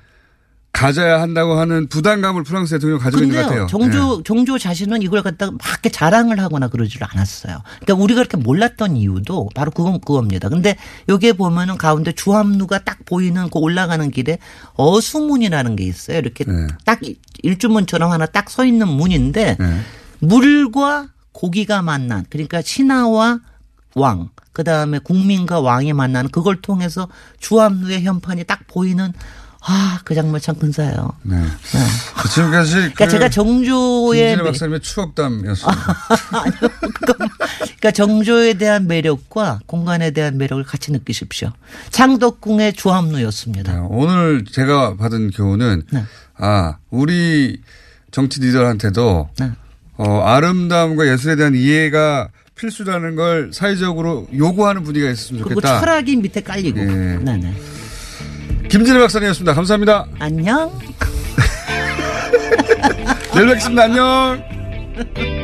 가져야 한다고 하는 부담감을 프랑스 대통령이 가지고 있는 것 같아요.
정조 정조 자신은 이걸 갖다가 막 이렇게 자랑을 하거나 그러지를 않았어요. 그러니까 우리가 그렇게 몰랐던 이유도 바로 그건 그겁니다. 근데 여기에 보면은 가운데 주암루가 딱 보이는 그 올라가는 길에 어수문이라는 게 있어요. 이렇게
네.
딱 일주문처럼 하나 딱 서 있는 문인데 물과 고기가 만난 그러니까 신하와 왕, 그 다음에 국민과 왕이 만나는 그걸 통해서 주암루의 현판이 딱 보이는 아, 그 장면 참 근사해요.
네. 지금까지
그러니까 제가 정조의
김진애
매-
박사님의 추억담이었습니다.
그러니까 정조에 대한 매력과 공간에 대한 매력을 같이 느끼십시오. 창덕궁의 주암루였습니다.
오늘 제가 받은 교훈은
네.
아 우리 정치 리더한테도
네.
어, 아름다움과 예술에 대한 이해가 필수라는 걸 사회적으로 요구하는 분위기가 있었으면
그리고
좋겠다.
철학이 밑에 깔리고.
예.
네네.
김진애 박사님이었습니다. 감사합니다.
안녕.
내일 뵙겠습니다. 안녕.